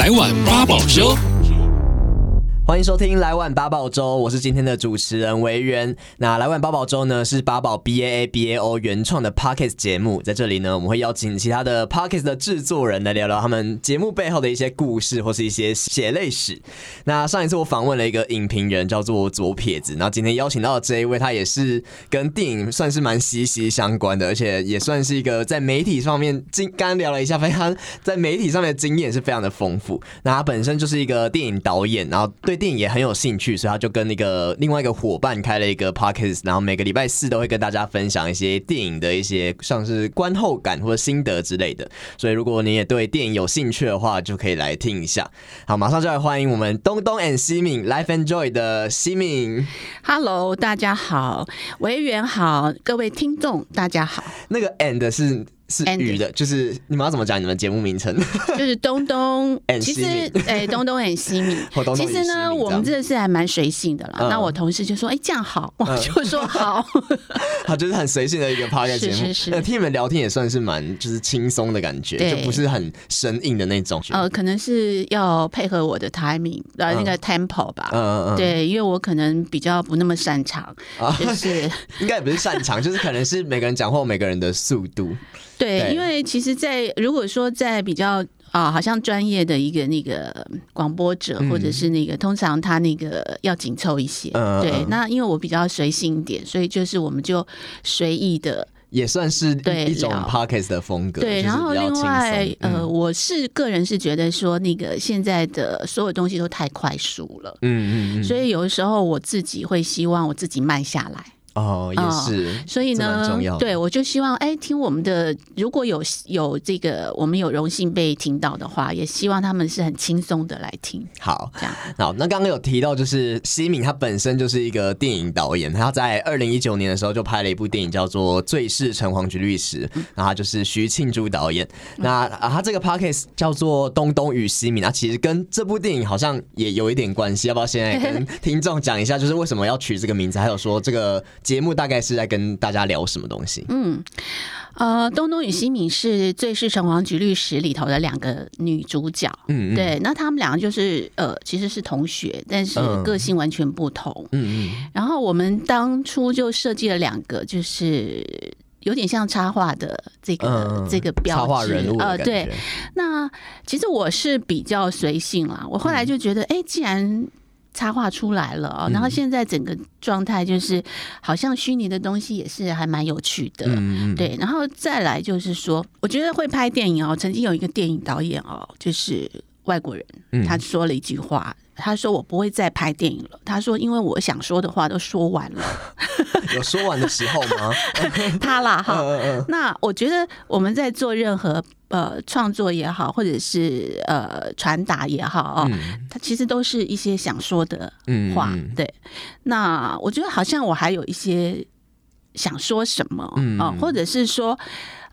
来碗八宝粥。欢迎收听来碗八宝粥，我是今天的主持人维园。那来碗八宝粥呢，是八宝 B A A B A O 原创的 Podcast 节目，在这里呢，我们会邀请其他的 Podcast 的制作人来聊聊他们节目背后的一些故事，或是一些血泪史。那上一次我访问了一个影评人，叫做左撇子，然后今天邀请到的这一位，他也是跟电影算是蛮息息相关的，而且也算是一个在媒体上面经刚聊了一下，非常在媒体上面的经验是非常的丰富。那他本身就是一个电影导演，然后对电影也很有兴趣，所以他就跟那个另外一个伙伴开了一个 podcast，然后每个礼拜四都会跟大家分享一些电影的一些像是观后感或者心得之类的。所以如果你也对电影有兴趣的话，就可以来听一下。好，马上就来欢迎我们东东 and 西敏 Life and Joy 的西敏。Hello，大家好，维园好，各位听众大家好。那个 and 是。是鱼的，就是你们要怎么讲你们节目名称？就是东东，其实哎，东东很西米。其实呢，我们真的是还蛮随性的啦。那我同事就说：“哎，这样好。”我就说：“好。”他就是很随性的一个 podcast 节目。是是是。那听你们聊天也算是蛮就是轻松的感觉，就不是很生硬的那种。呃，可能是要配合我的 timing，呃，那个 tempo 吧。嗯嗯嗯。对，因为我可能比较不那么擅长，就是应该也不是擅长，就是可能是每个人讲话每个人的速度。对，因为其实，在如果说在比较啊，好像专业的一个那个广播者，或者是那个，通常他那个要紧凑一些。嗯，对。那因为我比较随性一点，所以就是我们就随意的，也算是一种 podcast 的风格。对，然后另外，呃，我是个人是觉得说，那个现在的所有东西都太快速了。嗯嗯嗯。所以有的时候我自己会希望我自己慢下来。哦，也是，哦、所以呢，对，我就希望，哎，听我们的，如果有有这个，我们有荣幸被听到的话，也希望他们是很轻松的来听。好，这样好。那刚刚有提到，就是西敏他本身就是一个电影导演，他在二零一九年的时候就拍了一部电影叫做《最是橙黄橘律师》，然后他就是徐庆珠导演。嗯、那啊，他这个 podcast 叫做《东东与西敏》，那其实跟这部电影好像也有一点关系，要不要现在跟 听众讲一下，就是为什么要取这个名字，还有说这个。节目大概是在跟大家聊什么东西？嗯，呃，东东与西敏是《最是城隍局律师》里头的两个女主角。嗯，对，那他们两个就是呃，其实是同学，但是个性完全不同。嗯嗯。然后我们当初就设计了两个，就是有点像插画的这个、嗯、这个标志。插画人物呃，对。那其实我是比较随性啦，我后来就觉得，哎、嗯，既然插画出来了哦，然后现在整个状态就是，好像虚拟的东西也是还蛮有趣的，嗯、对。然后再来就是说，我觉得会拍电影哦。曾经有一个电影导演哦，就是外国人，他说了一句话，他说：“我不会再拍电影了。”他说：“因为我想说的话都说完了。”有说完的时候吗？他啦哈。那我觉得我们在做任何。呃，创作也好，或者是呃传达也好，哦，它其实都是一些想说的话。嗯、对，那我觉得好像我还有一些想说什么啊、嗯呃，或者是说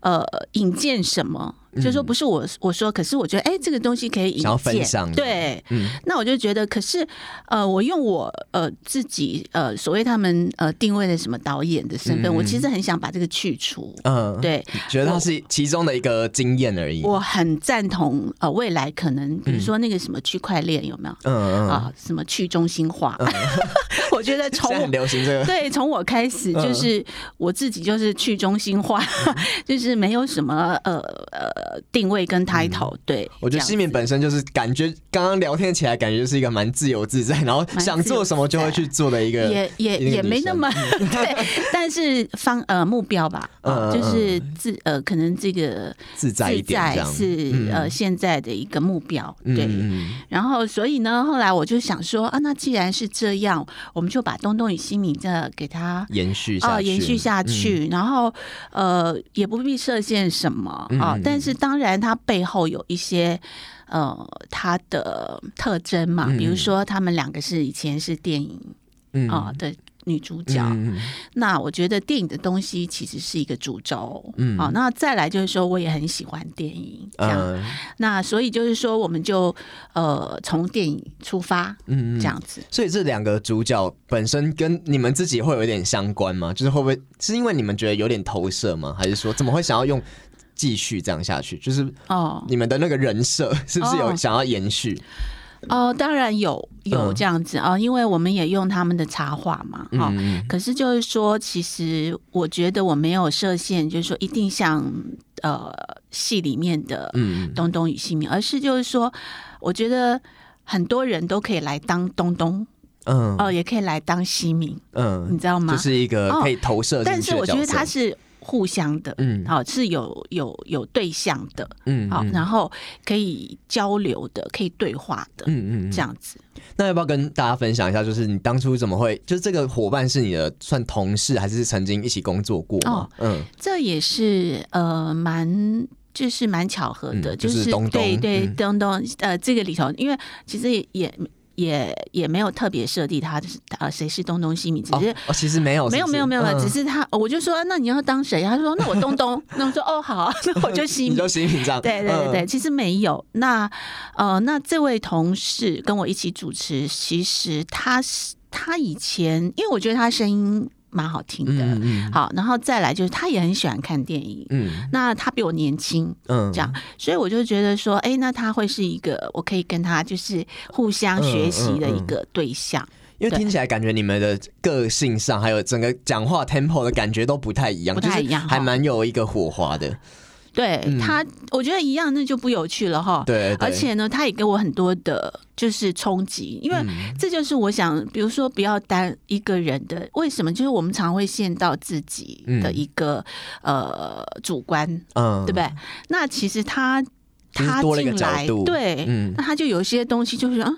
呃引荐什么。就说不是我我说，可是我觉得哎、欸，这个东西可以引荐，对，嗯，那我就觉得，可是呃，我用我呃自己呃所谓他们呃定位的什么导演的身份，嗯、我其实很想把这个去除，嗯，对，觉得它是其中的一个经验而已。我，很赞同呃未来可能比如说那个什么区块链有没有？嗯嗯啊，什么去中心化？嗯、我觉得从 很流行这个，对，从我开始就是我自己就是去中心化，嗯、就是没有什么呃呃。定位跟 title，嗯、对，我觉得西敏本身就是感觉刚刚聊天起来，感觉就是一个蛮自由自在，然后想做什么就会去做的一个，也也也没那么对，但是方呃目标吧，呃、就是自呃可能这个自在一点是、嗯、呃现在的一个目标，对，嗯、然后所以呢，后来我就想说啊，那既然是这样，我们就把东东与西敏这给它延续下去，呃、延续下去，嗯、然后呃也不必设限什么啊，嗯、但是。当然，它背后有一些呃，它的特征嘛，比如说他们两个是以前是电影啊的女主角。嗯、那我觉得电影的东西其实是一个主轴，嗯，啊，那再来就是说，我也很喜欢电影，这样。嗯、那所以就是说，我们就呃从电影出发，嗯，这样子。所以这两个主角本身跟你们自己会有一点相关吗？就是会不会是因为你们觉得有点投射吗？还是说怎么会想要用？继续这样下去？就是哦，你们的那个人设是不是有想要延续？哦，当然有有这样子啊、嗯哦，因为我们也用他们的插画嘛，哈。可是就是说，其实我觉得我没有设限，就是说一定像呃戏里面的东东与西明，嗯、而是就是说，我觉得很多人都可以来当东东，嗯，哦，也可以来当西敏，嗯，你知道吗？就是一个可以投射、哦，但是我觉得他是。互相的，嗯，好是有有有对象的，嗯，好，然后可以交流的，可以对话的，嗯嗯，这样子。那要不要跟大家分享一下？就是你当初怎么会，就是这个伙伴是你的算同事，还是曾经一起工作过？哦，嗯，这也是呃蛮就是蛮巧合的，嗯、就是对对东东、嗯、呃这个里头，因为其实也。也也也没有特别设定他是呃谁是东东西米，只是哦其实没有没有没有没有，只是他我就说那你要当谁？他说那我东东，那我说哦好，那我就西米，就西米这样。对对对对，其实没有。那呃那这位同事跟我一起主持，其实他是他以前，因为我觉得他声音。蛮好听的，嗯嗯、好，然后再来就是他也很喜欢看电影，嗯，那他比我年轻，嗯，这样，所以我就觉得说，哎，那他会是一个我可以跟他就是互相学习的一个对象，因为听起来感觉你们的个性上还有整个讲话 tempo 的感觉都不太一样，不太一样，还蛮有一个火花的。对他，我觉得一样，那就不有趣了哈。对，而且呢，他也给我很多的，就是冲击，因为这就是我想，比如说不要单一个人的，为什么？就是我们常会陷到自己的一个呃主观，嗯，对不对？那其实他他进来，对，那他就有一些东西就是啊，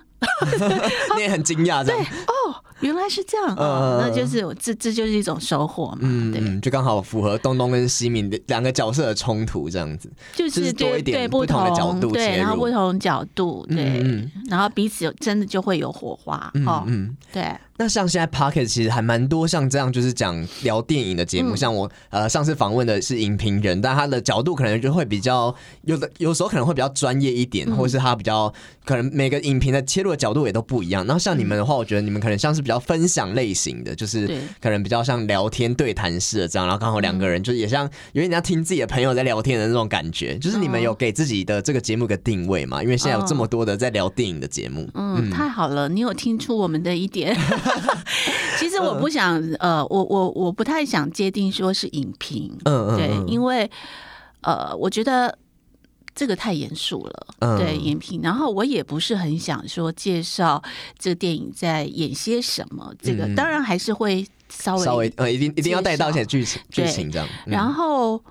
你也很惊讶，对哦。原来是这样，哦，那就是这这就是一种收获嘛，嗯，对，就刚好符合东东跟西敏的两个角色的冲突，这样子，就是多一点不同的角度，对，然后不同角度，对，然后彼此真的就会有火花，哦，嗯，对。那像现在 Pocket 其实还蛮多像这样，就是讲聊电影的节目，像我呃上次访问的是影评人，但他的角度可能就会比较有的，有时候可能会比较专业一点，或者是他比较可能每个影评的切入的角度也都不一样。然后像你们的话，我觉得你们可能像是。比较分享类型的，就是可能比较像聊天对谈式的这样，然后刚好两个人就也像有点像听自己的朋友在聊天的那种感觉。就是你们有给自己的这个节目个定位嘛？因为现在有这么多的在聊电影的节目。嗯，嗯，太好了，你有听出我们的一点。其实我不想，呃，我我我不太想界定说是影评。嗯嗯，对，因为呃，我觉得。这个太严肃了，嗯、对，影评。然后我也不是很想说介绍这个电影在演些什么，这个当然还是会稍微稍微呃，一定一定要带到一些剧情剧情这样。嗯、然后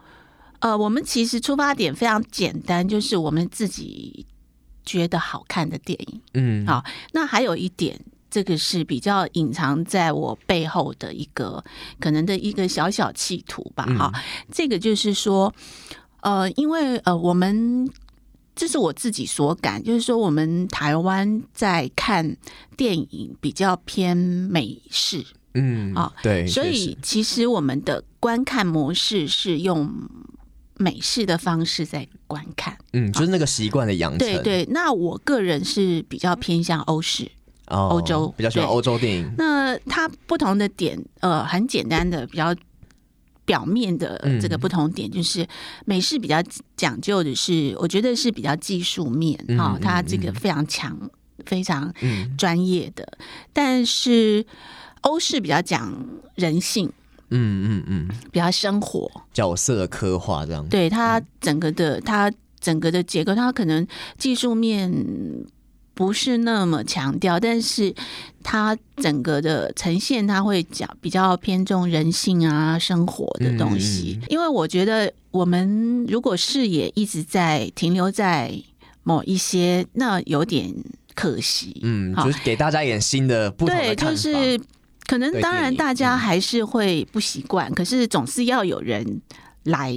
呃，我们其实出发点非常简单，就是我们自己觉得好看的电影。嗯，好。那还有一点，这个是比较隐藏在我背后的一个可能的一个小小企图吧。哈、嗯，这个就是说。呃，因为呃，我们这是我自己所感，就是说，我们台湾在看电影比较偏美式，嗯，啊，对，所以其实我们的观看模式是用美式的方式在观看，嗯，就是那个习惯的养成。对对，那我个人是比较偏向欧式，哦，欧洲比较喜欢欧洲电影。那它不同的点，呃，很简单的比较。表面的这个不同点就是美式比较讲究的是，我觉得是比较技术面哈，它这个非常强、非常专业的。但是欧式比较讲人性，嗯嗯嗯，比较生活角色刻画这样。对，它整个的它整个的结构，它可能技术面。不是那么强调，但是它整个的呈现，它会讲比较偏重人性啊、生活的东西。嗯、因为我觉得，我们如果视野一直在停留在某一些，那有点可惜。嗯，好就是给大家一点新的不。对，就是可能当然大家还是会不习惯，嗯、可是总是要有人来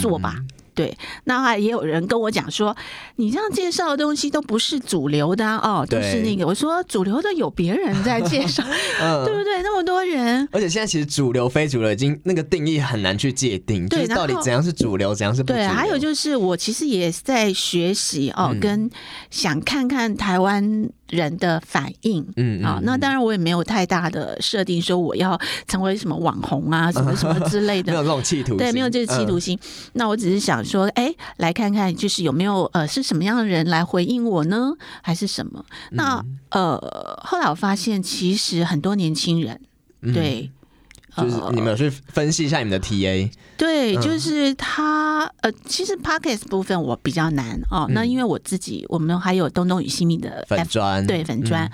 做吧。嗯对，那还也有人跟我讲说，你这样介绍的东西都不是主流的、啊、哦，都是那个。我说主流的有别人在 介绍，嗯、对不对？那么多人，而且现在其实主流非主流已经那个定义很难去界定，对，就是到底怎样是主流，怎样是不主流。对，还有就是我其实也在学习哦，嗯、跟想看看台湾人的反应，嗯啊，那当然我也没有太大的设定说我要成为什么网红啊，什么什么之类的，没有这种企图，对，没有这个企图心。那我只是想说，哎，来看看就是有没有呃是什么样的人来回应我呢，还是什么？那呃，后来我发现其实很多年轻人对。就是你们有去分析一下你们的 TA，对，就是他呃，其实 Podcast 部分我比较难哦。那因为我自己，我们还有东东与西米的粉砖，对粉砖。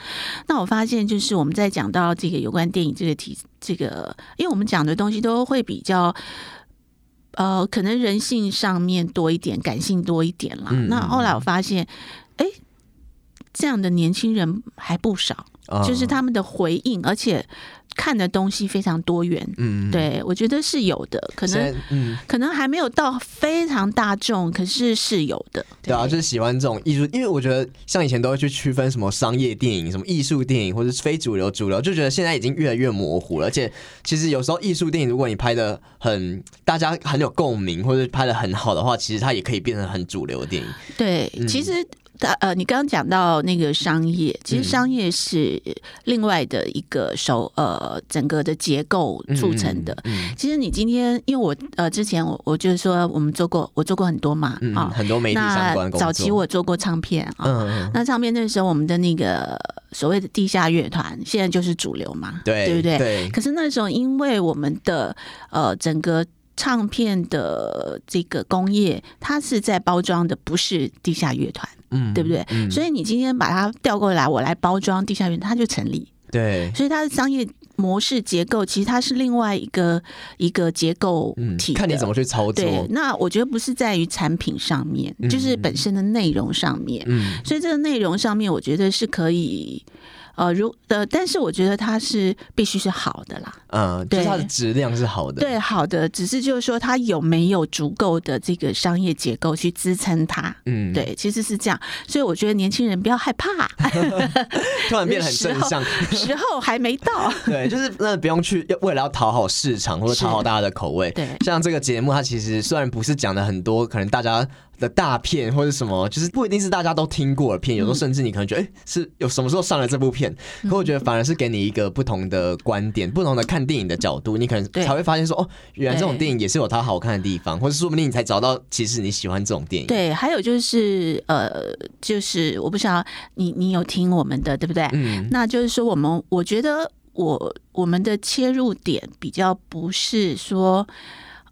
那我发现就是我们在讲到这个有关电影这个题，这个，因为我们讲的东西都会比较呃，可能人性上面多一点，感性多一点啦。那后来我发现，哎，这样的年轻人还不少，就是他们的回应，而且。看的东西非常多元，嗯，对，我觉得是有的，可能，嗯，可能还没有到非常大众，可是是有的，对，对啊，就是喜欢这种艺术，因为我觉得像以前都会去区分什么商业电影、什么艺术电影，或者是非主流、主流，就觉得现在已经越来越模糊了。而且，其实有时候艺术电影，如果你拍的很大家很有共鸣，或者拍的很好的话，其实它也可以变成很主流的电影。对，嗯、其实。呃，你刚刚讲到那个商业，其实商业是另外的一个手，呃，整个的结构促成的。嗯嗯嗯、其实你今天，因为我呃之前我我就是说我们做过，我做过很多嘛，啊、嗯，很多媒体相关工作。早期我做过唱片啊，那唱片那时候我们的那个所谓的地下乐团，现在就是主流嘛，对，对不对？对。可是那时候因为我们的呃整个。唱片的这个工业，它是在包装的，不是地下乐团，嗯，对不对？嗯，所以你今天把它调过来，我来包装地下乐团，它就成立。对，所以它的商业模式结构，其实它是另外一个一个结构体，嗯，看你怎么去操作。对，那我觉得不是在于产品上面，就是本身的内容上面。嗯，所以这个内容上面，我觉得是可以。呃，如呃，但是我觉得它是必须是好的啦，嗯，对，就是它的质量是好的，对，好的，只是就是说它有没有足够的这个商业结构去支撑它，嗯，对，其实是这样，所以我觉得年轻人不要害怕，突然变得很正向，时候还没到，对，就是那不用去为了要讨好市场或者讨好大家的口味，对，像这个节目，它其实虽然不是讲的很多，可能大家。的大片或者什么，就是不一定是大家都听过的片，有时候甚至你可能觉得，哎、欸，是有什么时候上了这部片？可我觉得反而是给你一个不同的观点，不同的看电影的角度，你可能才会发现说，哦，原来这种电影也是有它好看的地方，或者说不定你才找到其实你喜欢这种电影。对，还有就是呃，就是我不知道你你有听我们的对不对？嗯，那就是说我们我觉得我我们的切入点比较不是说。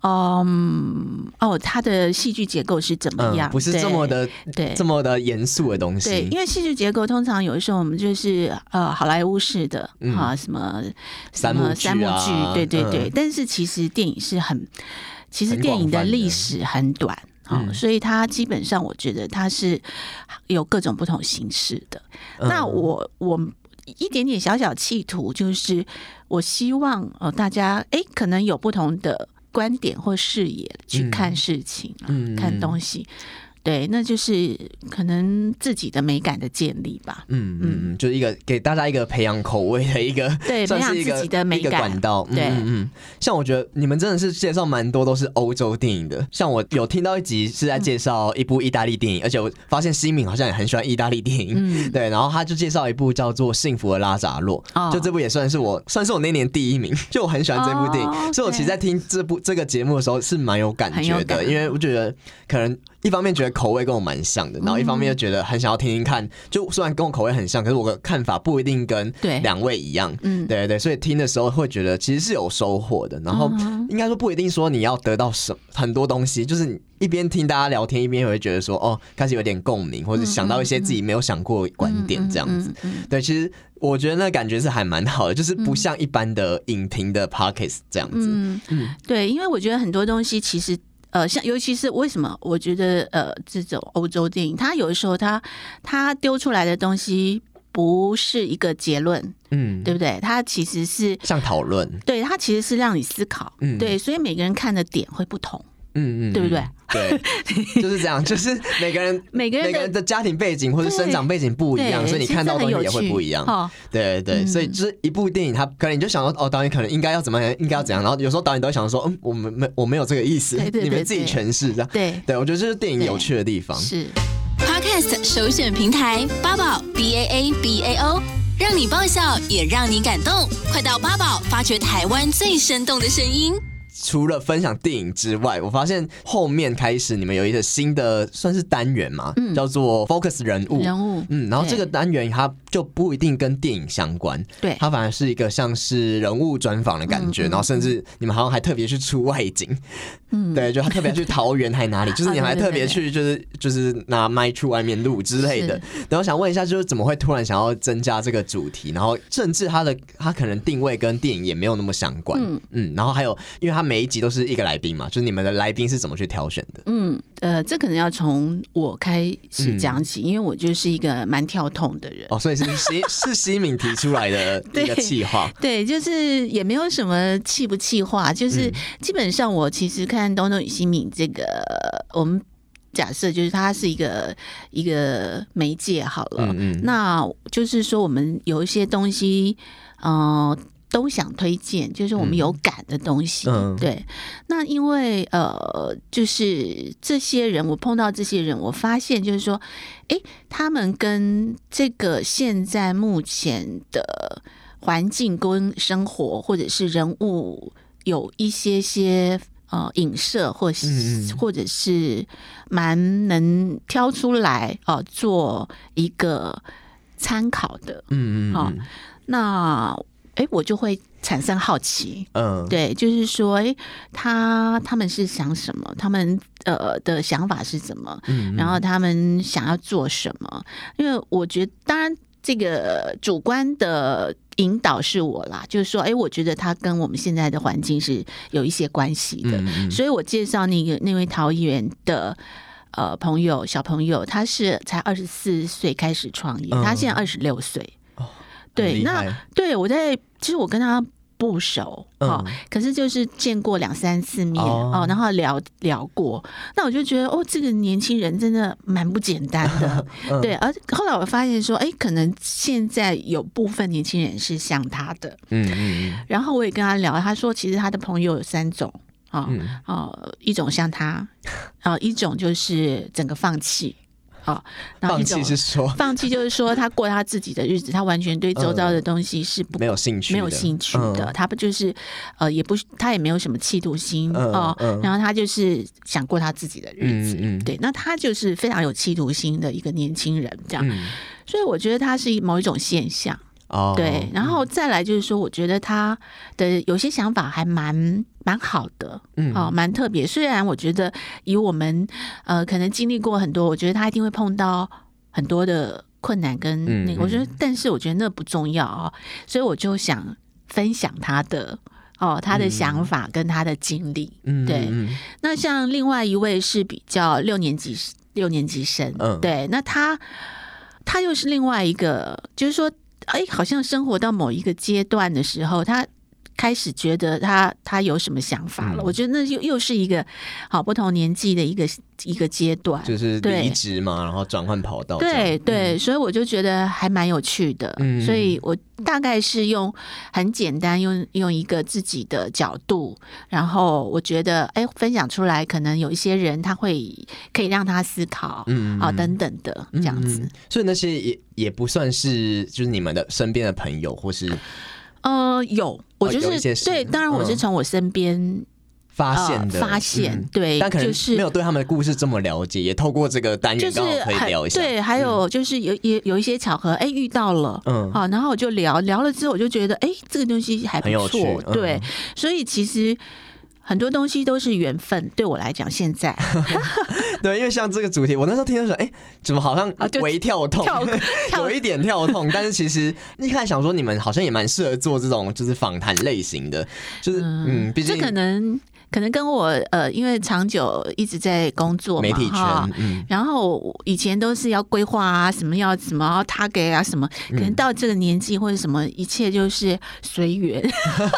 嗯，um, 哦，它的戏剧结构是怎么样？嗯、不是这么的，对，这么的严肃的东西。对，因为戏剧结构通常有的时候我们就是呃好莱坞式的啊、嗯哦，什么三幕剧、对对对。嗯、但是其实电影是很，其实电影的历史很短啊、哦，所以它基本上我觉得它是有各种不同形式的。嗯、那我我一点点小小企图就是，我希望呃大家哎可能有不同的。观点或视野去看事情，嗯，看东西。对，那就是可能自己的美感的建立吧。嗯嗯嗯，就是一个给大家一个培养口味的一个，对，培养自己的美感管道。对，嗯嗯。像我觉得你们真的是介绍蛮多都是欧洲电影的。像我有听到一集是在介绍一部意大利电影，而且我发现西敏好像也很喜欢意大利电影。嗯，对。然后他就介绍一部叫做《幸福的拉扎洛》，就这部也算是我算是我那年第一名，就我很喜欢这部电影，所以我其实在听这部这个节目的时候是蛮有感觉的，因为我觉得可能。一方面觉得口味跟我蛮像的，然后一方面又觉得很想要听听看。就虽然跟我口味很像，可是我的看法不一定跟两位一样。嗯，对对对，所以听的时候会觉得其实是有收获的。然后应该说不一定说你要得到什很多东西，就是你一边听大家聊天，一边也会觉得说哦，开始有点共鸣，或者想到一些自己没有想过观点这样子。对，其实我觉得那感觉是还蛮好的，就是不像一般的影评的 podcast 这样子。嗯嗯，对，因为我觉得很多东西其实。呃，像尤其是为什么？我觉得呃，这种欧洲电影，它有的时候它它丢出来的东西不是一个结论，嗯，对不对？它其实是像讨论，对，它其实是让你思考，嗯，对，所以每个人看的点会不同。嗯嗯，对不对？对，就是这样，就是每个人每个人每个人的家庭背景或者生长背景不一样，所以你看到的东西也会不一样。对对对，所以就是一部电影，他可能你就想说，哦，导演可能应该要怎么样，应该要怎样。然后有时候导演都会想说，嗯，我们没我没有这个意思，你们自己诠释这样。对对，我觉得这是电影有趣的地方。是。Podcast 首选平台八宝 B A A B A O，让你爆笑也让你感动，快到八宝发掘台湾最生动的声音。除了分享电影之外，我发现后面开始你们有一个新的算是单元嘛，嗯、叫做 Focus 人物。人物，嗯，然后这个单元它就不一定跟电影相关，对，它反而是一个像是人物专访的感觉，嗯嗯、然后甚至你们好像还特别去出外景，嗯，对，就他特别去桃园还哪里，就是你还特别去就是就是拿麦去外面录之类的。然后想问一下，就是怎么会突然想要增加这个主题？然后甚至他的他可能定位跟电影也没有那么相关，嗯嗯，然后还有因为他。每一集都是一个来宾嘛，就是你们的来宾是怎么去挑选的？嗯，呃，这可能要从我开始讲起，嗯、因为我就是一个蛮跳痛的人。哦，所以是西是西敏提出来的 一个计划，对，就是也没有什么气不气话，就是基本上我其实看东东与西敏这个，我们假设就是它是一个一个媒介好了，嗯嗯，那就是说我们有一些东西，嗯、呃。都想推荐，就是我们有感的东西。嗯、对，那因为呃，就是这些人，我碰到这些人，我发现就是说，诶，他们跟这个现在目前的环境跟生活，或者是人物，有一些些呃影射，或是、嗯、或者是蛮能挑出来哦、呃，做一个参考的。嗯嗯，好、哦，那。哎，我就会产生好奇，嗯，对，就是说，哎，他他们是想什么？他们呃的想法是什么？嗯，然后他们想要做什么？因为我觉得，当然，这个主观的引导是我啦，就是说，哎，我觉得他跟我们现在的环境是有一些关系的，嗯，所以我介绍那个那位桃园的呃朋友小朋友，他是才二十四岁开始创业，嗯，他现在二十六岁。对，那对我在其实我跟他不熟啊，嗯、可是就是见过两三次面哦，哦，然后聊聊过，那我就觉得哦，这个年轻人真的蛮不简单的，嗯、对。而后来我发现说，哎，可能现在有部分年轻人是像他的，嗯嗯，然后我也跟他聊，他说其实他的朋友有三种啊，哦嗯、哦，一种像他，啊，一种就是整个放弃。好，然后放弃是说 放弃，就是说他过他自己的日子，他完全对周遭的东西是不、嗯、没有兴趣，没有兴趣的。嗯、他不就是呃，也不他也没有什么企图心哦。然后他就是想过他自己的日子，对。那他就是非常有企图心的一个年轻人，这样。嗯、所以我觉得他是某一种现象。哦，对，然后再来就是说，我觉得他的有些想法还蛮蛮好的，嗯，哦，蛮特别。虽然我觉得以我们呃可能经历过很多，我觉得他一定会碰到很多的困难跟那个，嗯、我觉得，但是我觉得那不重要哦，所以我就想分享他的哦，他的想法跟他的经历，嗯，对。嗯、那像另外一位是比较六年级六年级生，嗯，对，那他他又是另外一个，就是说。哎，好像生活到某一个阶段的时候，他开始觉得他他有什么想法了。嗯、我觉得那又又是一个好不同年纪的一个一个阶段，就是离职嘛，然后转换跑道。对对，嗯、所以我就觉得还蛮有趣的。嗯，所以我大概是用很简单，用用一个自己的角度，然后我觉得哎，分享出来，可能有一些人他会可以让他思考，嗯啊等等的这样子。嗯、所以那些也也不算是就是你们的身边的朋友，或是。呃，有，我就是、哦、对，当然我是从我身边、嗯、发现的，呃、发现、嗯、对，但可能没有对他们的故事这么了解，就是、也透过这个单元刚好可以聊一下。对，还有就是有也有一些巧合，哎，遇到了，嗯，好，然后我就聊聊了之后，我就觉得，哎，这个东西还不错，嗯、对，所以其实。很多东西都是缘分，对我来讲，现在 对，因为像这个主题，我那时候听的时候，哎，怎么好像微跳痛，啊、跳跳有一点跳痛，但是其实一开始想说，你们好像也蛮适合做这种就是访谈类型的，就是嗯，嗯毕竟这可能。可能跟我呃，因为长久一直在工作嘛，媒体圈，嗯，然后以前都是要规划啊，什么要什么要 target 啊，什么，可能到这个年纪或者什么，一切就是随缘，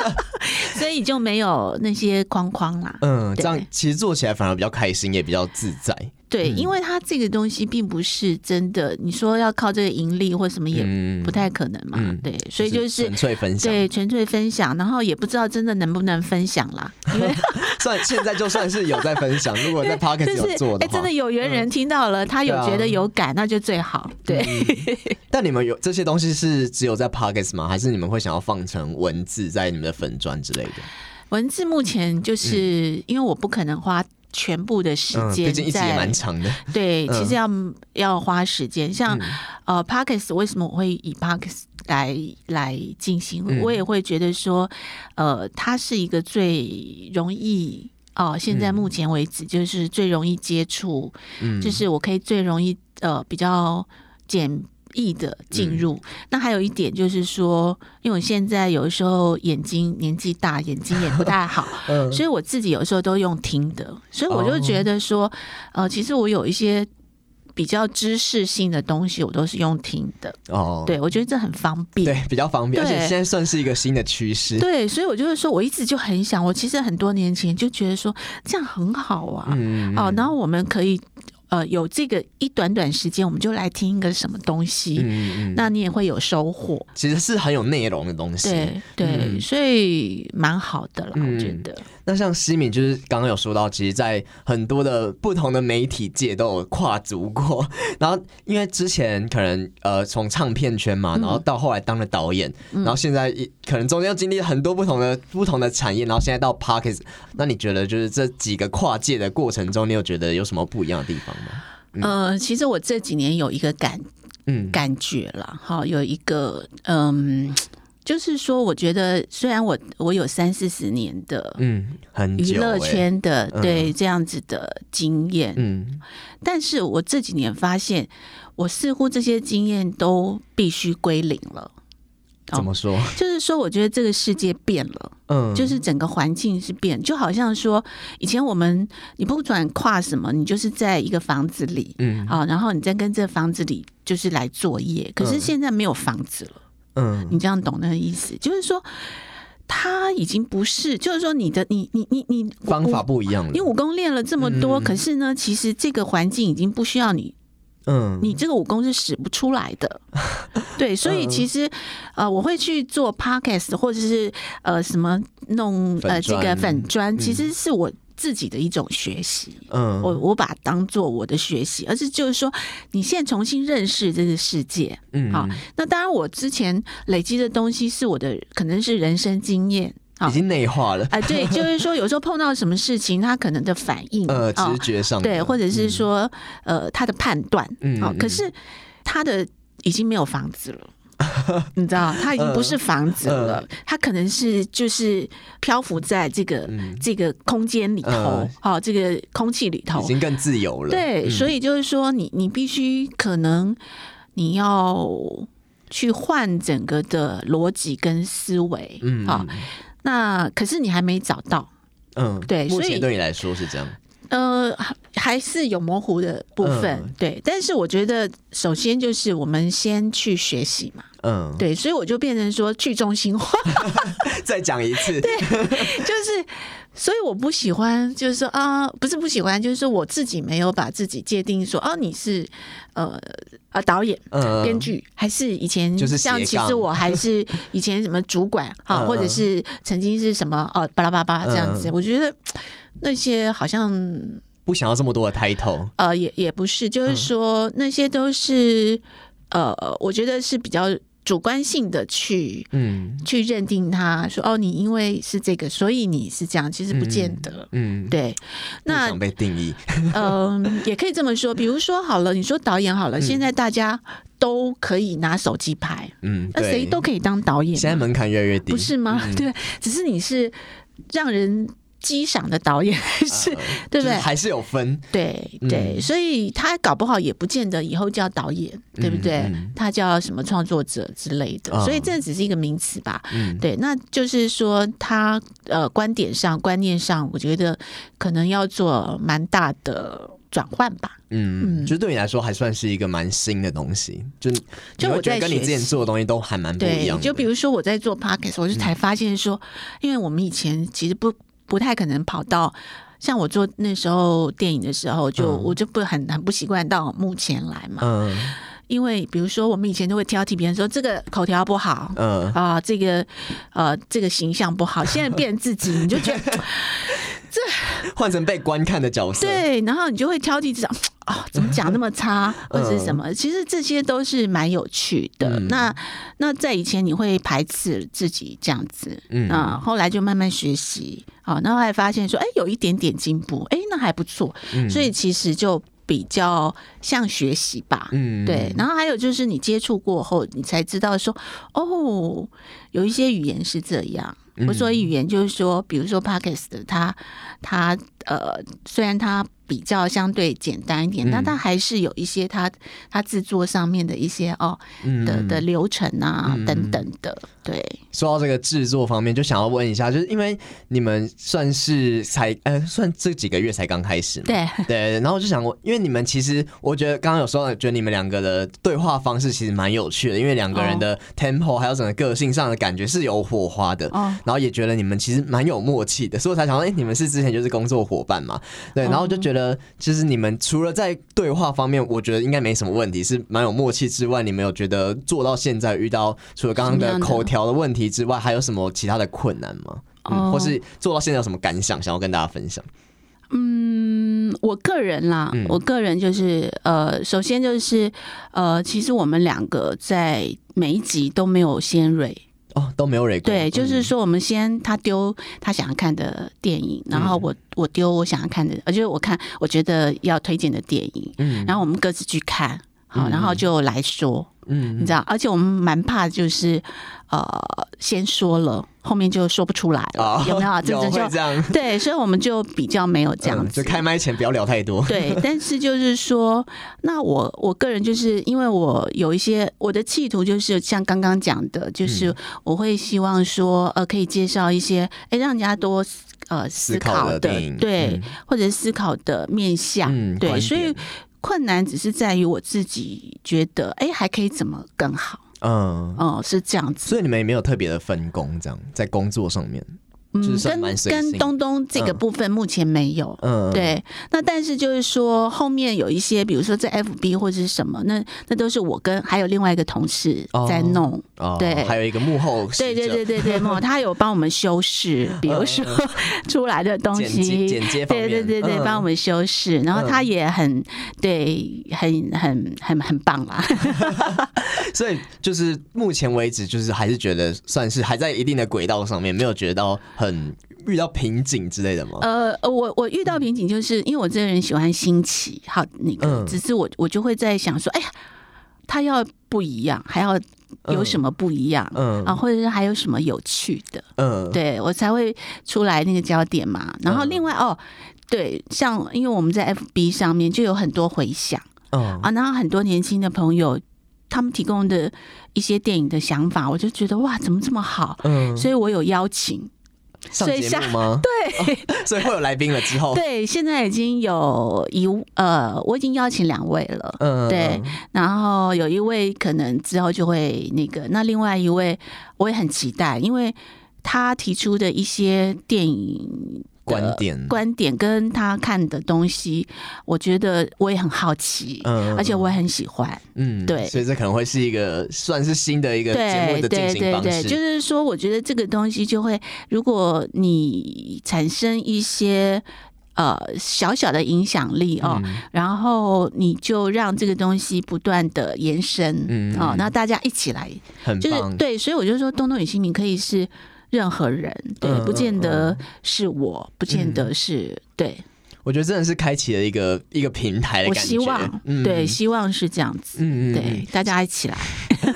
所以就没有那些框框啦。嗯，这样其实做起来反而比较开心，也比较自在。对，因为它这个东西并不是真的，你说要靠这个盈利或什么也不太可能嘛。对，所以就是纯粹分享，对，纯粹分享，然后也不知道真的能不能分享啦。因为 算现在就算是有在分享，如果在 p o c k e t 有做的话，真的有缘人听到了，他有觉得有感，那就最好。对。但你们有这些东西是只有在 p o c k e t 吗？还是你们会想要放成文字在你们的粉砖之类的？文字目前就是因为我不可能花。全部的时间，毕竟一直也蛮长的。对，其实要要花时间。像呃，Podcast 为什么我会以 Podcast 来来进行？我也会觉得说，呃，它是一个最容易哦，现在目前为止就是最容易接触，就是我可以最容易呃比较简。易的进入，嗯、那还有一点就是说，因为我现在有的时候眼睛年纪大，眼睛也不太好，嗯、所以我自己有时候都用听的，所以我就觉得说，哦、呃，其实我有一些比较知识性的东西，我都是用听的。哦，对，我觉得这很方便，对，比较方便，而且现在算是一个新的趋势。对，所以我就是说，我一直就很想，我其实很多年前就觉得说这样很好啊，嗯，哦，然后我们可以。呃，有这个一短短时间，我们就来听一个什么东西，嗯嗯，那你也会有收获。其实是很有内容的东西，对对，嗯、所以蛮好的啦，我觉得。那像西敏，就是刚刚有说到，其实，在很多的不同的媒体界都有跨足过。然后，因为之前可能呃，从唱片圈嘛，然后到后来当了导演，嗯、然后现在可能中间要经历很多不同的不同的产业，然后现在到 Parkes。那你觉得，就是这几个跨界的过程中，你有觉得有什么不一样的地方吗？嗯、呃，其实我这几年有一个感嗯感觉了，哈，有一个嗯。就是说，我觉得虽然我我有三四十年的嗯，很娱乐圈的对这样子的经验，嗯，但是我这几年发现，我似乎这些经验都必须归零了。怎么说？就是说，我觉得这个世界变了，嗯，就是整个环境是变，就好像说，以前我们你不管跨什么，你就是在一个房子里，嗯，好，然后你再跟这房子里就是来作业，可是现在没有房子了。嗯，你这样懂那个意思，就是说他已经不是，就是说你的你你你你方法不一样了。你武功练了这么多，嗯、可是呢，其实这个环境已经不需要你，嗯，你这个武功是使不出来的。对，所以其实呃，我会去做 podcast 或者是呃什么弄呃这个粉砖，其实是我。自己的一种学习，嗯，我我把它当做我的学习，而是就是说，你现在重新认识这个世界，嗯，好，那当然我之前累积的东西是我的，可能是人生经验，已经内化了，啊，对，就是说有时候碰到什么事情，他可能的反应，呃，直觉上，对，或者是说，呃，他的判断，嗯，好，可是他的已经没有房子了。你知道，它已经不是房子了，它可能是就是漂浮在这个这个空间里头，好，这个空气里头，已经更自由了。对，所以就是说，你你必须可能你要去换整个的逻辑跟思维，嗯，好，那可是你还没找到，嗯，对，目前对你来说是这样。呃，还是有模糊的部分，嗯、对。但是我觉得，首先就是我们先去学习嘛，嗯，对。所以我就变成说去中心化，再讲一次，对，就是，所以我不喜欢，就是说啊，不是不喜欢，就是说我自己没有把自己界定说，哦，你是呃呃导演、编剧，嗯、还是以前就是像其实我还是以前什么主管 哈，或者是曾经是什么哦巴拉巴拉这样子，嗯、我觉得。那些好像不想要这么多的 title，呃，也也不是，就是说那些都是呃，我觉得是比较主观性的去嗯。去认定他说哦，你因为是这个，所以你是这样，其实不见得，嗯，对，那想被定义，嗯，也可以这么说，比如说好了，你说导演好了，现在大家都可以拿手机拍，嗯，那谁都可以当导演，现在门槛越来越低，不是吗？对，只是你是让人。机赏的导演 是，对不对？还是有分，对对，所以他搞不好也不见得以后叫导演，对不对？他叫什么创作者之类的，所以这只是一个名词吧。对，那就是说他呃观点上、观念上，我觉得可能要做蛮大的转换吧。嗯，就对你来说还算是一个蛮新的东西，就就我觉得跟你之前做的东西都还蛮不一样。就比如说我在做 Podcast，我就才发现说，因为我们以前其实不。不太可能跑到像我做那时候电影的时候，就、嗯、我就不很很不习惯到幕前来嘛。嗯。因为比如说，我们以前都会挑剔别人说这个口条不好，嗯啊，这个呃这个形象不好。现在变自己，你就觉得 这 换成被观看的角色，对，然后你就会挑剔这种哦，怎么讲那么差，或者是什么？其实这些都是蛮有趣的。嗯、那那在以前你会排斥自己这样子，嗯啊，后来就慢慢学习，好，然后还发现说，哎，有一点点进步，哎，那还不错。嗯、所以其实就。比较像学习吧，嗯，对。然后还有就是你接触过后，你才知道说，哦，有一些语言是这样。我说语言就是说，比如说 Pockets，它它呃，虽然它。比较相对简单一点，但它还是有一些它它制作上面的一些哦的的流程啊等等的。对，说到这个制作方面，就想要问一下，就是因为你们算是才呃算这几个月才刚开始嘛，对。对，然后我就想问，因为你们其实我觉得刚刚有说到，觉得你们两个的对话方式其实蛮有趣的，因为两个人的 tempo 还有整个个性上的感觉是有火花的，然后也觉得你们其实蛮有默契的，所以我才想说，哎，你们是之前就是工作伙伴嘛？对，然后就觉得。呃，其实你们除了在对话方面，我觉得应该没什么问题，是蛮有默契之外，你们有觉得做到现在遇到除了刚刚的口条的问题之外，还有什么其他的困难吗？嗯，或是做到现在有什么感想，想要跟大家分享？嗯，我个人啦，嗯，我个人就是呃，首先就是呃，其实我们两个在每一集都没有先蕊。哦，都没有 record。对，就是说，我们先他丢他想要看的电影，然后我我丢我想要看的，而且我看我觉得要推荐的电影，嗯，然后我们各自去看，好，然后就来说。嗯，你知道，而且我们蛮怕，就是呃，先说了，后面就说不出来了，哦、有没有？真的就这样。对，所以我们就比较没有这样子。嗯、就开麦前不要聊太多。对，但是就是说，那我我个人就是因为我有一些我的企图，就是像刚刚讲的，就是我会希望说，呃，可以介绍一些，哎，让人家多呃思考的，对，嗯、或者思考的面向，嗯、对，所以。困难只是在于我自己觉得，哎，还可以怎么更好？嗯，哦，是这样子。所以你们也没有特别的分工，这样在工作上面。嗯，跟跟东东这个部分目前没有，嗯，对。那但是就是说后面有一些，比如说在 FB 或者是什么，那那都是我跟还有另外一个同事在弄，哦对，还有一个幕后，对对对对对，幕后他有帮我们修饰，比如说出来的东西，剪接，对对对对，帮我们修饰，然后他也很对，很很很很棒啦。所以就是目前为止，就是还是觉得算是还在一定的轨道上面，没有觉得到。很遇到瓶颈之类的吗？呃，我我遇到瓶颈，就是因为我这个人喜欢新奇，好那个，嗯、只是我我就会在想说，哎呀，他要不一样，还要有什么不一样，嗯。啊，或者是还有什么有趣的，嗯，对我才会出来那个焦点嘛。然后另外、嗯、哦，对，像因为我们在 FB 上面就有很多回响，嗯。啊，然后很多年轻的朋友他们提供的一些电影的想法，我就觉得哇，怎么这么好？嗯，所以我有邀请。上节目吗？对、哦，所以会有来宾了之后。对，现在已经有一呃，我已经邀请两位了。嗯，对，然后有一位可能之后就会那个，那另外一位我也很期待，因为他提出的一些电影。观点。观点跟他看的东西，我觉得我也很好奇，嗯，而且我也很喜欢，嗯，对，所以这可能会是一个算是新的一个节目的进行方式。就是说，我觉得这个东西就会，如果你产生一些呃小小的影响力哦，嗯、然后你就让这个东西不断的延伸，嗯哦，那大家一起来，就是对，所以我就说，东东与新民可以是。任何人对，不见得是我，嗯、不见得是、嗯、对。我觉得真的是开启了一个一个平台的感觉，我希望，嗯、对，希望是这样子，嗯对，大家一起来，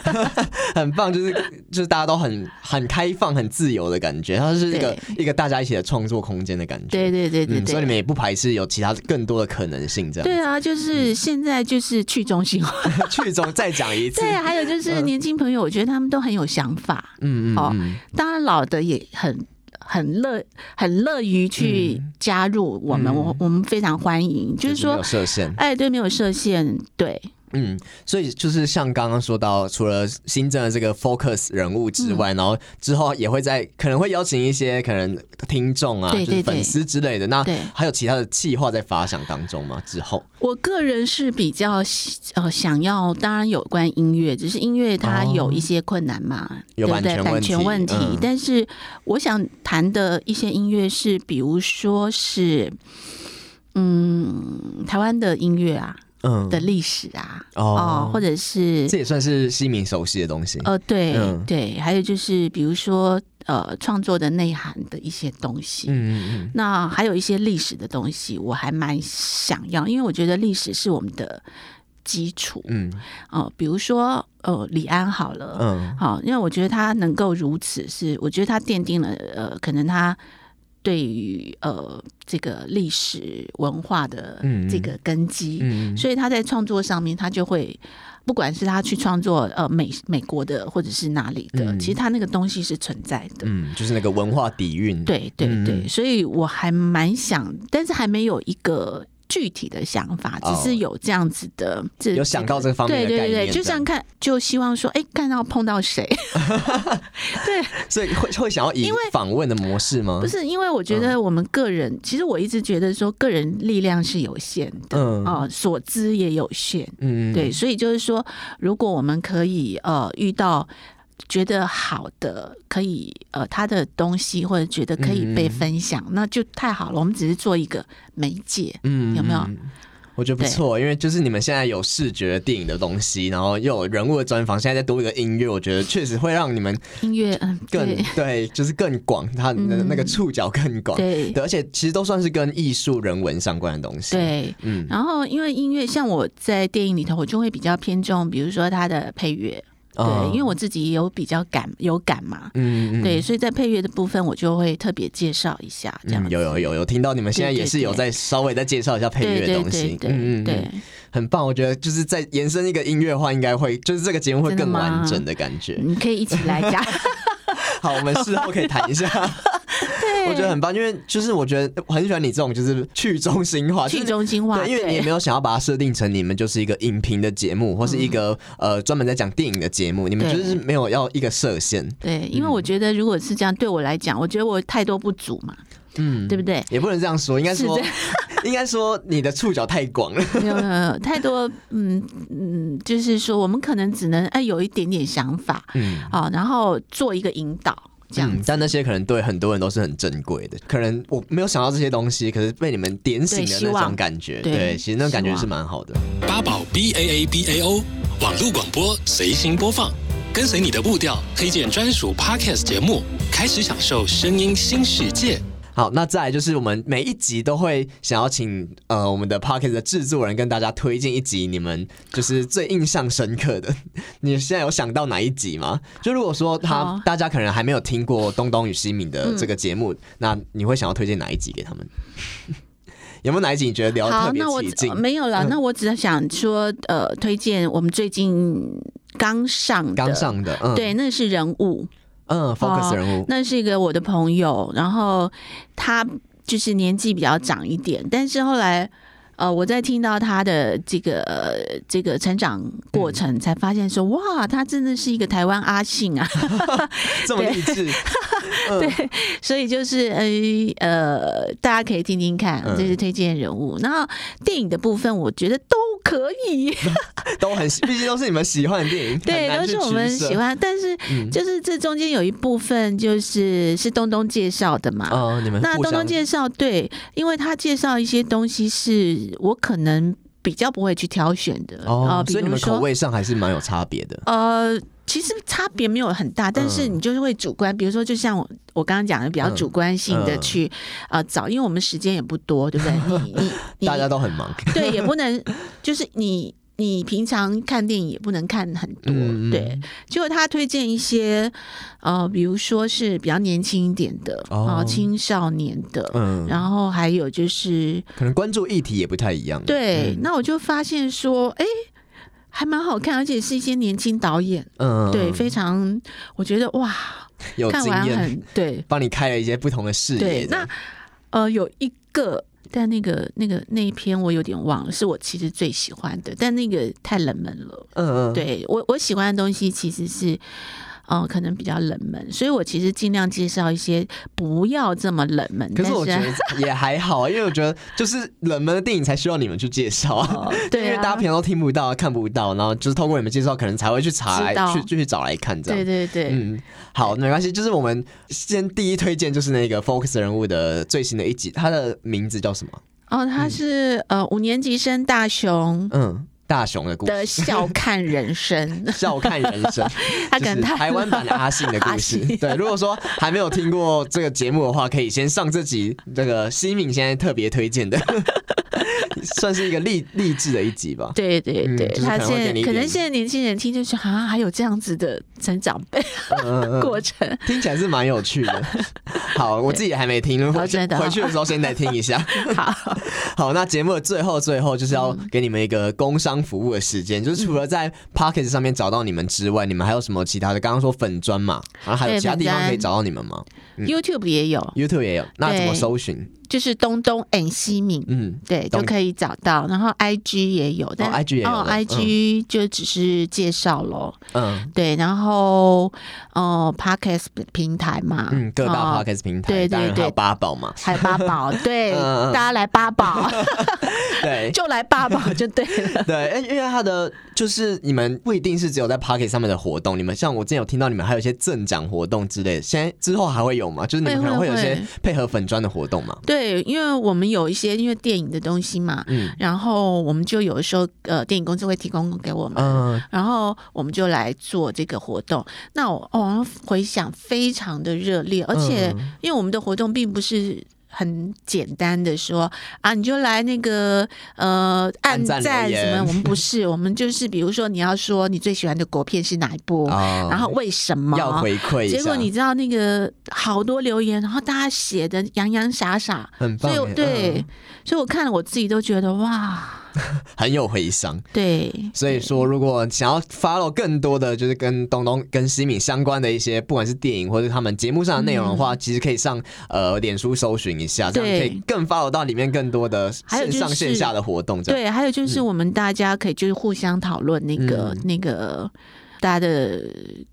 很棒，就是就是大家都很很开放、很自由的感觉，它是一个一个大家一起的创作空间的感觉，对对对对，所以你们也不排斥有其他更多的可能性，这样，对啊，就是现在就是去中心化，去中再讲一次，对，还有就是年轻朋友，我觉得他们都很有想法，嗯嗯，哦，当然老的也很。很乐很乐于去加入我们，我、嗯、我们非常欢迎。就是说，设限，哎，对，没有设限，对，嗯，所以就是像刚刚说到，除了新增的这个 focus 人物之外，嗯、然后之后也会在可能会邀请一些可能听众啊，对对对，就是粉丝之类的。那还有其他的计划在发想当中吗？之后我个人是比较呃想要，当然有关音乐，只是音乐它有一些困难嘛，哦、对不对？版权问题。嗯、但是我想谈的一些音乐是，比如说是嗯，台湾的音乐啊。嗯，的历史啊，哦，或者是这也算是西民熟悉的东西。呃，对、嗯、对，还有就是比如说呃，创作的内涵的一些东西。嗯嗯嗯。那还有一些历史的东西，我还蛮想要，因为我觉得历史是我们的基础。嗯。哦、呃，比如说呃，李安好了，嗯，好，因为我觉得他能够如此，是我觉得他奠定了呃，可能他。对于呃这个历史文化的这个根基，所以他在创作上面，他就会不管是他去创作呃美美国的或者是哪里的，嗯、其实他那个东西是存在的，嗯，就是那个文化底蕴，对对对，嗯、所以我还蛮想，但是还没有一个。具体的想法，只是有这样子的，这有想到这方面。对对对，就像看，就希望说，哎，看到碰到谁，对，所以会会想要以访问的模式吗？不是，因为我觉得我们个人，其实我一直觉得说，个人力量是有限的，嗯啊，所知也有限，嗯，对，所以就是说，如果我们可以呃遇到。觉得好的可以呃，他的东西或者觉得可以被分享，嗯、那就太好了。我们只是做一个媒介，嗯，有没有？我觉得不错，因为就是你们现在有视觉电影的东西，然后又有人物的专访，现在再多一个音乐，我觉得确实会让你们音乐嗯更对，就是更广，它的那个触角更广，对，而且其实都算是跟艺术人文相关的东西，对，嗯。然后因为音乐，像我在电影里头，我就会比较偏重，比如说它的配乐。对，因为我自己也有比较感有感嘛，嗯，对，所以在配乐的部分，我就会特别介绍一下，这样。有有有有听到你们现在也是有在稍微再介绍一下配乐的东西，嗯嗯，对，很棒。我觉得就是在延伸一个音乐的话，应该会就是这个节目会更完整的感觉。你可以一起来讲。好，我们事后可以谈一下。我觉得很棒，因为就是我觉得我很喜欢你这种就是去中心化，去中心化，对，因为你也没有想要把它设定成你们就是一个影评的节目，或是一个呃专门在讲电影的节目，你们就是没有要一个设限。对，因为我觉得如果是这样，对我来讲，我觉得我太多不足嘛，嗯，对不对？也不能这样说，应该说 应该说你的触角太广了，没有没有太多，嗯嗯，就是说我们可能只能哎有一点点想法，嗯，好，然后做一个引导。这样、嗯，但那些可能对很多人都是很珍贵的。可能我没有想到这些东西，可是被你们点醒的那种感觉，对，对，其实那种感觉是蛮好的。八宝 B A A B A O 网络广播随心播放，跟随你的步调，推荐专属 Podcast 节目，开始享受声音新世界。好，那再来就是我们每一集都会想要请呃我们的 Podcast 的制作人跟大家推荐一集你们就是最印象深刻的。你现在有想到哪一集吗？就如果说他大家可能还没有听过东东与西敏的这个节目，嗯、那你会想要推荐哪一集给他们？有没有哪一集你觉得聊得特别起劲？没有了，那我只是想说呃推荐我们最近刚上刚上的，嗯、对，那是人物。嗯，focus 人物，那是一个我的朋友，然后他就是年纪比较长一点，但是后来。呃，我在听到他的这个这个成长过程，才发现说，哇，他真的是一个台湾阿信啊 这么励志。对，所以就是呃呃，大家可以听听看，这是推荐人物。然后电影的部分，我觉得都可以，都很，毕竟都是你们喜欢的电影，对，都是我们喜欢。但是就是这中间有一部分就是是东东介绍的嘛，哦，你们那东东介绍，对，因为他介绍一些东西是。我可能比较不会去挑选的哦，所以你们口味上还是蛮有差别的。呃，其实差别没有很大，但是你就是会主观，比如说，就像我我刚刚讲的，比较主观性的去呃找，因为我们时间也不多，对不对？你 你大家都很忙，对，也不能就是你。你平常看电影也不能看很多，嗯、对。结果他推荐一些，呃，比如说是比较年轻一点的，啊、哦，青少年的，嗯，然后还有就是可能关注议题也不太一样。对，嗯、那我就发现说，哎，还蛮好看，而且是一些年轻导演，嗯，对，非常，我觉得哇，有经验，看完很对，帮你开了一些不同的视野。对，那呃，有一个。但那个那个那一篇我有点忘了，是我其实最喜欢的，但那个太冷门了。嗯嗯，对我我喜欢的东西其实是。哦，可能比较冷门，所以我其实尽量介绍一些不要这么冷门。可是我觉得 也还好，因为我觉得就是冷门的电影才需要你们去介绍，哦、对、啊，因为大家平常都听不到、看不到，然后就是通过你们介绍，可能才会去查来去就去找来看这样。对对对，嗯，好，没关系，就是我们先第一推荐就是那个 Focus 人物的最新的一集，他的名字叫什么？哦，他是、嗯、呃五年级生大雄。嗯。大雄的故事的笑看人生，笑看人生，他跟台湾版的阿信的故事。对，如果说还没有听过这个节目的话，可以先上这集。这个西敏现在特别推荐的。算是一个励励志的一集吧。对对对，他现在可能现在年轻人听就是好像还有这样子的成长背 过程，听起来是蛮有趣的。好，我自己也还没听，回去回去的时候先来听一下。好，好，那节目的最后最后就是要给你们一个工商服务的时间，就是除了在 Podcast 上面找到你们之外，你们还有什么其他的？刚刚说粉砖嘛，然后还有其他地方可以找到你们吗？YouTube 也有，YouTube 也有，那怎么搜寻？就是东东 and 西敏，嗯，对，都可以找到。然后 I G 也有，但 I G 也有哦，I G 就只是介绍喽。嗯，对。然后哦，Podcast 平台嘛，嗯，各大 Podcast 平台，对对对，还有八宝嘛，还有八宝，对，大家来八宝，对，就来八宝就对了。对，因为他的就是你们不一定是只有在 Podcast 上面的活动，你们像我之前有听到你们还有一些赠奖活动之类的，现在之后还会有吗？就是你们可能会有一些配合粉砖的活动嘛？对。对，因为我们有一些因为电影的东西嘛，嗯，然后我们就有的时候呃，电影公司会提供给我们，嗯，然后我们就来做这个活动。那我哦，回想非常的热烈，而且因为我们的活动并不是。很简单的说啊，你就来那个呃按赞什么？我们不是，我们就是比如说你要说你最喜欢的国片是哪一部，哦、然后为什么要回馈？结果你知道那个好多留言，然后大家写的洋洋洒洒，很棒。所以对，嗯、所以我看了我自己都觉得哇。很有回响，对，所以说如果想要 follow 更多的就是跟东东跟西敏相关的一些，不管是电影或者他们节目上的内容的话，嗯、其实可以上呃脸书搜寻一下，这样可以更 follow 到里面更多的线上线下的活动。对，还有就是我们大家可以就是互相讨论那个、嗯、那个。大家的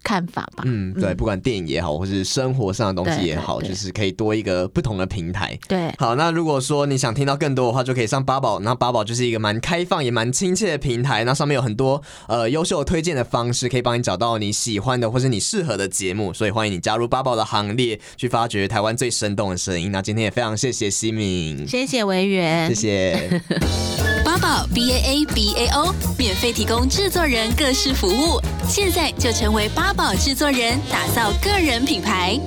看法吧。嗯，对，不管电影也好，或是生活上的东西也好，就是可以多一个不同的平台。对，好，那如果说你想听到更多的话，就可以上八宝。那八宝就是一个蛮开放也蛮亲切的平台，那上面有很多呃优秀推荐的方式，可以帮你找到你喜欢的或是你适合的节目。所以欢迎你加入八宝的行列，去发掘台湾最生动的声音。那今天也非常谢谢西敏，谢谢维园，谢谢。八宝 B A A B A O 免费提供制作人各式服务，现在就成为八宝制作人，打造个人品牌。